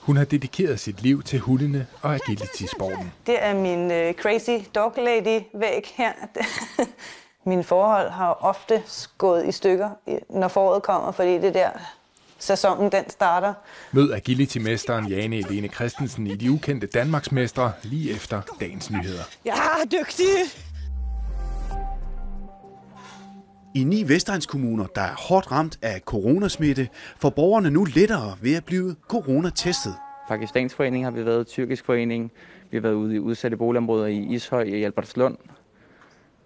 Hun har dedikeret sit liv til hundene og agility-sporten. Det er min uh, crazy dog lady væg her. Mine forhold har ofte gået i stykker, når foråret kommer, fordi det der sæsonen den starter. Mød agility-mesteren Jane Elene Christensen i de ukendte Danmarksmestre lige efter dagens nyheder. Jeg er dygtig! I ni Vestegnskommuner, der er hårdt ramt af coronasmitte, får borgerne nu lettere ved at blive coronatestet. Pakistans forening har vi været, Tyrkisk forening, vi har været ude i udsatte boligområder i Ishøj og i Albertslund.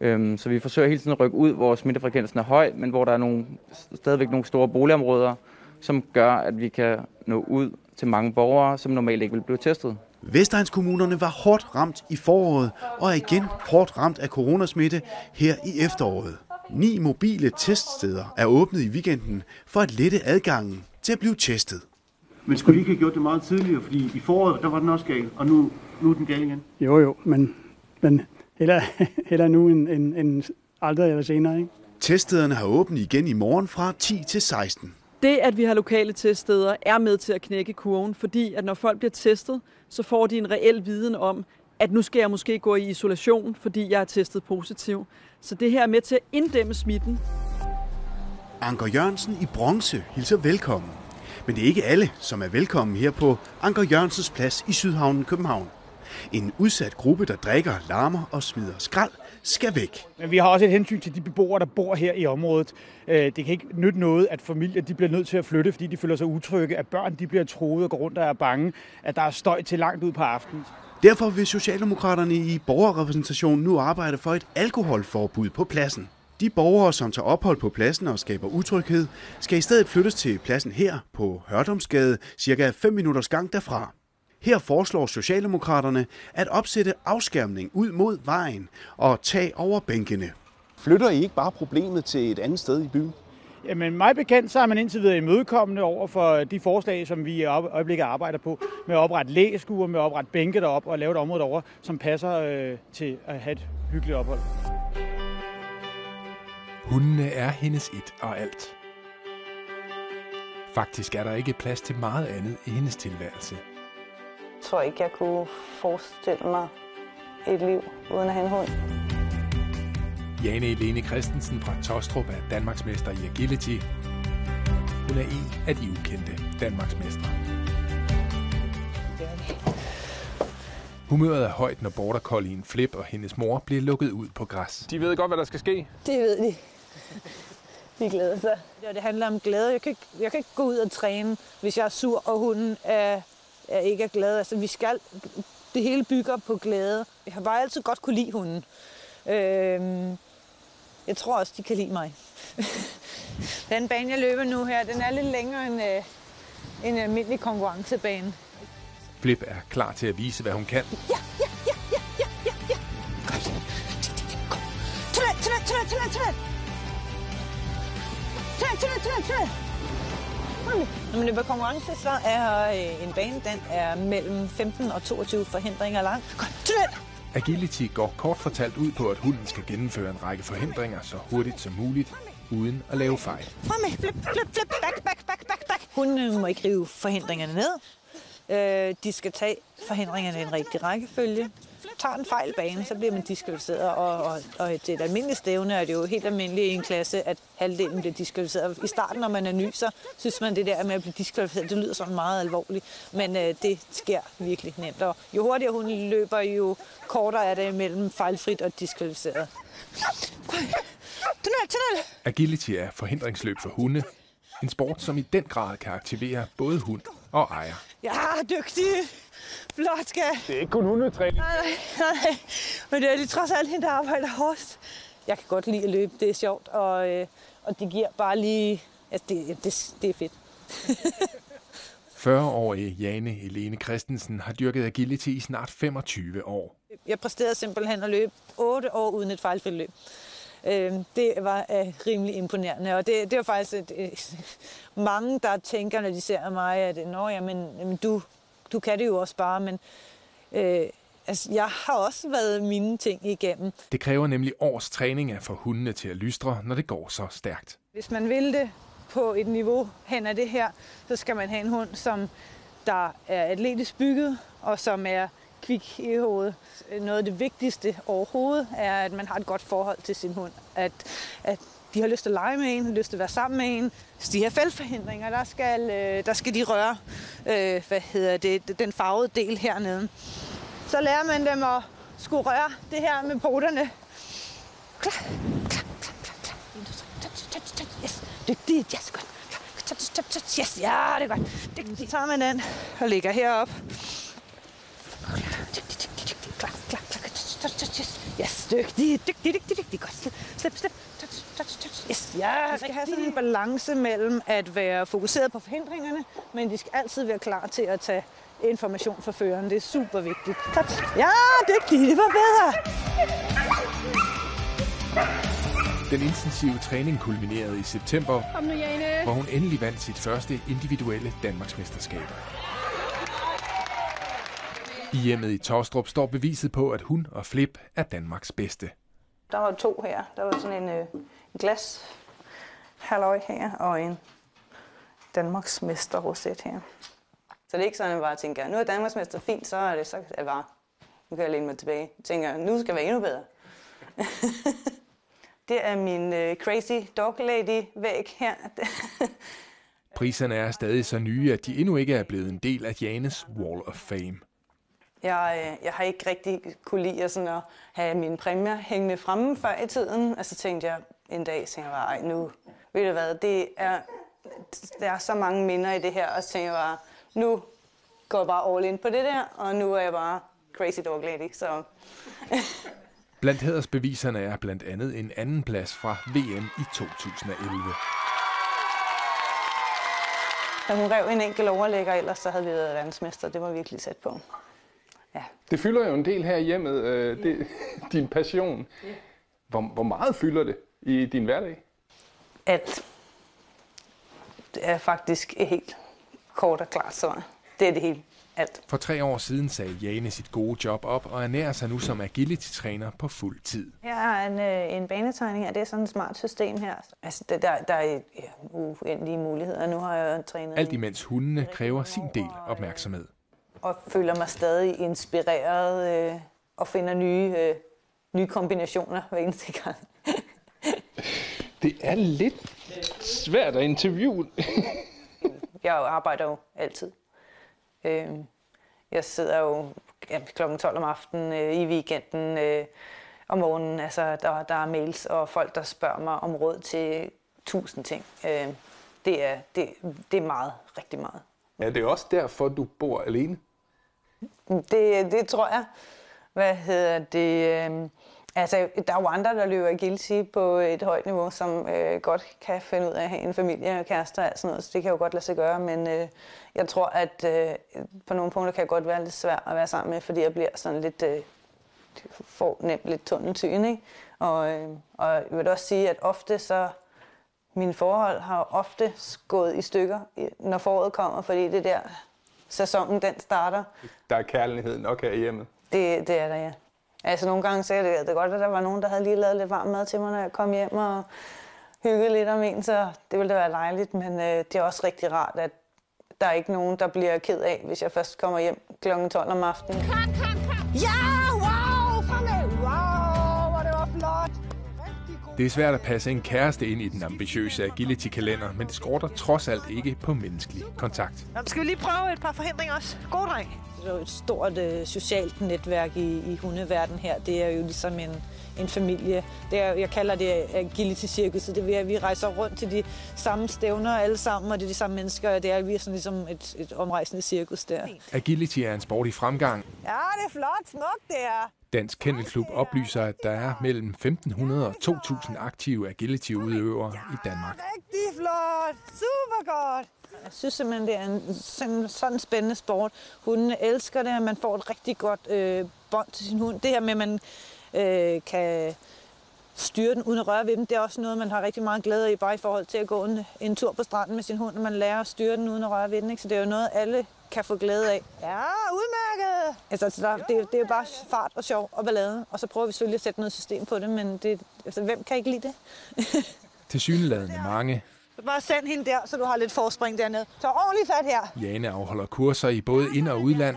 Øhm, så vi forsøger hele tiden at rykke ud, hvor smittefrekvensen er høj, men hvor der er nogle, stadigvæk nogle store boligområder, som gør, at vi kan nå ud til mange borgere, som normalt ikke vil blive testet. Vestegnskommunerne var hårdt ramt i foråret og er igen hårdt ramt af coronasmitte her i efteråret. Ni mobile teststeder er åbnet i weekenden for at lette adgangen til at blive testet. Men skulle vi ikke have gjort det meget tidligere? Fordi i foråret, der var den også gal, og nu, nu er den gal igen. Jo, jo, men, men heller, heller nu end, end, end aldrig eller senere. Ikke? Teststederne har åbent igen i morgen fra 10 til 16. Det, at vi har lokale teststeder, er med til at knække kurven, fordi at når folk bliver testet, så får de en reel viden om, at nu skal jeg måske gå i isolation, fordi jeg er testet positiv. Så det her er med til at inddæmme smitten. Anker Jørgensen i bronze hilser velkommen. Men det er ikke alle, som er velkommen her på Anker Jørgensens plads i Sydhavnen, København. En udsat gruppe, der drikker, larmer og smider skrald, skal væk. Men vi har også et hensyn til de beboere, der bor her i området. Øh, det kan ikke nytte noget, at familier de bliver nødt til at flytte, fordi de føler sig utrygge, at børn de bliver troet og går rundt og er bange, at der er støj til langt ud på aftenen. Derfor vil Socialdemokraterne i borgerrepræsentationen nu arbejde for et alkoholforbud på pladsen. De borgere, som tager ophold på pladsen og skaber utryghed, skal i stedet flyttes til pladsen her på Hørdomsgade, cirka 5 minutters gang derfra. Her foreslår Socialdemokraterne at opsætte afskærmning ud mod vejen og tag over bænkene. Flytter I ikke bare problemet til et andet sted i byen? Jamen mig bekendt, så er man indtil videre imødekommende over for de forslag, som vi i øjeblikket arbejder på, med at oprette lægeskuer, med at oprette bænke derop og lave et område derovre, som passer øh, til at have et hyggeligt ophold. Hundene er hendes et og alt. Faktisk er der ikke plads til meget andet i hendes tilværelse. Jeg tror ikke, jeg kunne forestille mig et liv uden at have en hund. Jane Elene Christensen fra Tostrup er Danmarksmester i agility. Hun er en af de ukendte Danmarksmestre. Humøret er højt, når border collien Flip og hendes mor bliver lukket ud på græs. De ved godt, hvad der skal ske. Det ved de. De glæder sig. Ja, det handler om glæde. Jeg kan, ikke, jeg kan ikke gå ud og træne, hvis jeg er sur, og hunden er, er ikke er glad. Altså, vi skal, det hele bygger på glæde. Jeg har bare altid godt kunne lide hunden. Øhm, jeg tror også, de kan lide mig. den bane, jeg løber nu her, den er lidt længere end øh, en almindelig konkurrencebane. Flip er klar til at vise, hvad hun kan. Ja, ja, ja, ja, ja, ja, ja. Træn, træn, træn, træn, træn. Træn, træn, træn, træn. Når man løber konkurrence, så er øh, en bane, den er mellem 15 og 22 forhindringer lang. Godt, træn. Agility går kort fortalt ud på, at hunden skal gennemføre en række forhindringer så hurtigt som muligt, uden at lave fejl. Fremme, flip, flip, flip, back, back, back, back, back. Hunden må ikke rive forhindringerne ned. Øh, de skal tage forhindringerne i en rigtig rækkefølge. Tager en fejl bane, så bliver man diskvalificeret, og, og, og til et almindeligt stævne er det jo helt almindeligt i en klasse, at halvdelen bliver diskvalificeret. I starten, når man er ny, så synes man, det der med at blive diskvalificeret, det lyder sådan meget alvorligt, men øh, det sker virkelig nemt. Og jo hurtigere hun løber, jo kortere er det mellem fejlfrit og diskvalificeret. Tunnel, tunnel! Agility er forhindringsløb for hunde. En sport, som i den grad kan aktivere både hund og ejer. Jeg er dygtig. Flot, skal. Det er ikke kun hundetræning. Nej, nej, men det er lige trods alt hende, der arbejder hårdt. Jeg kan godt lide at løbe. Det er sjovt, og, øh, og det giver bare lige... Altså, det, det, det er fedt. 40-årige Jane Helene Christensen har dyrket agility i snart 25 år. Jeg præsterede simpelthen at løbe 8 år uden et fejlfrit løb. Øh, det var øh, rimelig imponerende, og det, det var faktisk et, øh, mange, der tænker, når de ser mig, at Nå, jamen, jamen, du, du kan det jo også bare, men øh, altså, jeg har også været mine ting igennem. Det kræver nemlig års træning af for hundene til at lystre, når det går så stærkt. Hvis man vil det på et niveau hen af det her, så skal man have en hund, som der er atletisk bygget, og som er kvik i hovedet. Noget af det vigtigste overhovedet er, at man har et godt forhold til sin hund. At, at de har lyst til at lege med en, har lyst til at være sammen med en. Så de her fældforhindringer, der skal, øh, der skal de røre øh, hvad hedder det, den farvede del hernede. Så lærer man dem at skulle røre det her med poterne. Klar, klar, klar, klar, klar. En, to, Yes, dygtigt. Yes, godt. Yes, ja, det er godt. Så tager man den og ligger herop. Klar, klar, klar. Yes, dygtigt, dygtigt, dygtigt, dygtigt. Godt. Slip, slip. Touch, touch, touch. Yes, ja. De skal have sådan en balance mellem at være fokuseret på forhindringerne, men de skal altid være klar til at tage information fra føreren. Det er super vigtigt. Touch. Ja, dygtigt. Det var bedre. Den intensive træning kulminerede i september, Kom nu, Jane. hvor hun endelig vandt sit første individuelle Danmarksmesterskab. I hjemmet i Torstrup står beviset på, at hun og Flip er Danmarks bedste. Der var to her. Der var sådan en, øh, en glas halløj her, og en Danmarks mester roset her. Så det er ikke sådan, at jeg bare tænker, nu er Danmarks mester fint, så er det, så er bare, nu kan jeg læne mig tilbage. Jeg tænker, nu skal jeg være endnu bedre. det er min øh, crazy dog lady væg her. Priserne er stadig så nye, at de endnu ikke er blevet en del af Janes Wall of Fame. Jeg, øh, jeg har ikke rigtig kunne lide at, sådan at have mine præmier hængende fremme før i tiden. Og så tænkte jeg en dag, så jeg bare, nu, ved du hvad, det er, der er så mange minder i det her, og så tænkte jeg bare, nu går jeg bare all in på det der, og nu er jeg bare crazy dog lady, så... Blandt hædersbeviserne er blandt andet en anden plads fra VM i 2011. Da hun rev en enkelt overlægger, ellers så havde vi været verdensmester. Det var virkelig sat på. Det fylder jo en del her i hjemmet, øh, det, din passion. Hvor, hvor meget fylder det i din hverdag? Alt. Det er faktisk et helt kort og klart svar. Det er det hele. Alt. For tre år siden sagde Jane sit gode job op og ernærer sig nu som agility-træner på fuld tid. Her er en, øh, en banetegning, og det er sådan et smart system her. Altså, der, der, der er ja, uendelige muligheder. Nu har jeg trænet Alt imens hundene kræver sin del opmærksomhed. Og føler mig stadig inspireret øh, og finder nye, øh, nye kombinationer hver eneste gang. Det er lidt svært at interviewe. Jeg arbejder jo altid. Øh, jeg sidder jo ja, kl. 12 om aftenen øh, i weekenden øh, om morgenen. Altså, der, der er mails og folk, der spørger mig om råd til tusind ting. Øh, det, er, det, det er meget, rigtig meget. Ja, det er også derfor, du bor alene. Det, det tror jeg. Hvad hedder det? øh, Altså, der er jo andre, der løber agility på et højt niveau, som øh, godt kan finde ud af at have en familie og kærester og alt sådan noget, så det kan jo godt lade sig gøre, men øh, jeg tror, at øh, på nogle punkter kan jeg godt være lidt svært at være sammen med, fordi jeg bliver sådan lidt, øh, får nemt lidt tunnelsyn, ikke? Og, øh, og jeg vil også sige, at ofte så, mine forhold har ofte gået i stykker, når foråret kommer, fordi det der sæsonen, den starter. Der er kærlighed nok her i hjemmet. Det, det er der, ja. Altså nogle gange så er det, det godt, at der var nogen, der havde lige lavet lidt varm mad til mig, når jeg kom hjem og hyggede lidt om en, så det ville da være dejligt. Men øh, det er også rigtig rart, at der er ikke nogen, der bliver ked af, hvis jeg først kommer hjem kl. 12 om aftenen. Kom, kom, kom. Ja, Det er svært at passe en kæreste ind i den ambitiøse agility-kalender, men det skorter trods alt ikke på menneskelig kontakt. Nå, skal vi lige prøve et par forhindringer også? God dreng. Det er jo et stort øh, socialt netværk i, i hundeverden her. Det er jo ligesom en, en familie. Det er, jeg kalder det agility-cirkuset. Det er, at vi rejser rundt til de samme stævner alle sammen, og det er de samme mennesker. og Det er vi er sådan ligesom et, et omrejsende cirkus der. Agility er en sport i fremgang. Ja, det er flot. Smukt, det er. Dansk Kennelklub oplyser, at der er mellem 1.500 og 2.000 aktive agility-udøvere i Danmark. Rigtig flot. Super godt. Jeg synes simpelthen, det er en sådan, sådan spændende sport. Hundene elsker det, at man får et rigtig godt øh, bånd til sin hund. Det her med, at man øh, kan styre den uden at røre ved dem, det er også noget, man har rigtig meget glæde af, bare i forhold til at gå en, en tur på stranden med sin hund, og man lærer at styre den uden at røre ved den. Ikke? Så det er jo noget, alle kan få glæde af. Ja, udmærket! Altså, altså der, det, det er jo bare fart og sjov og ballade, og så prøver vi selvfølgelig at sætte noget system på det, men det, altså, hvem kan ikke lide det? Til syneladende mange. Bare send hende der, så du har lidt forspring dernede. Så ordentligt fat her. Jane afholder kurser i både ind- og udland,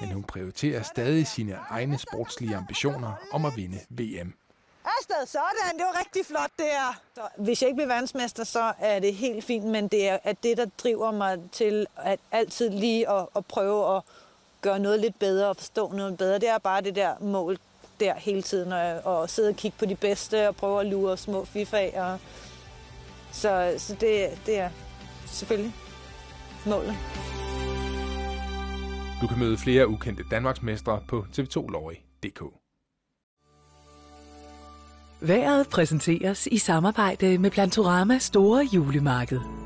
men hun prioriterer stadig sine egne sportslige ambitioner om at vinde VM. Afsted, sådan. Det var rigtig flot, det her. Så, hvis jeg ikke bliver verdensmester, så er det helt fint, men det er at det, der driver mig til at altid lige at, at prøve at gøre noget lidt bedre og forstå noget bedre. Det er bare det der mål der hele tiden, og, og sidde og kigge på de bedste og prøve at lure små FIFA. Så så det, det er selvfølgelig målet. Du kan møde flere ukendte Danmarksmestre på tv2lorry.dk. Været præsenteres i samarbejde med Plantorama Store Julemarked.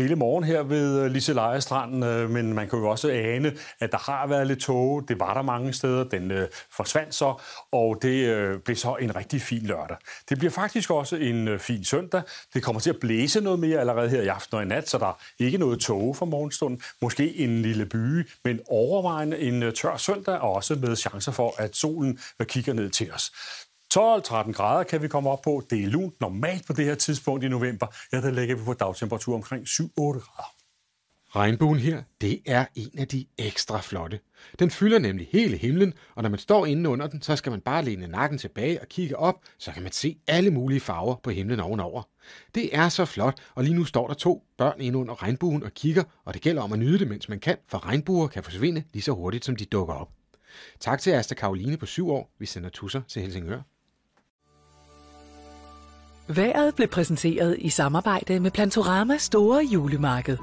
Stille morgen her ved øh, Lise Lejestrand, øh, men man kan jo også ane, at der har været lidt tåge. Det var der mange steder. Den øh, forsvandt så, og det øh, blev så en rigtig fin lørdag. Det bliver faktisk også en øh, fin søndag. Det kommer til at blæse noget mere allerede her i aften og i nat, så der er ikke noget tåge for morgenstunden. Måske en lille by, men overvejende en øh, tør søndag, og også med chancer for, at solen øh, kigger ned til os. 12-13 grader kan vi komme op på. Det er lunt normalt på det her tidspunkt i november. Ja, der ligger vi på dagtemperatur omkring 7-8 grader. Regnbuen her, det er en af de ekstra flotte. Den fylder nemlig hele himlen, og når man står inde under den, så skal man bare læne nakken tilbage og kigge op, så kan man se alle mulige farver på himlen ovenover. Det er så flot, og lige nu står der to børn inde under regnbuen og kigger, og det gælder om at nyde det, mens man kan, for regnbuer kan forsvinde lige så hurtigt, som de dukker op. Tak til Asta Karoline på syv år. Vi sender tusser til Helsingør. Været blev præsenteret i samarbejde med Plantorama Store Julemarked.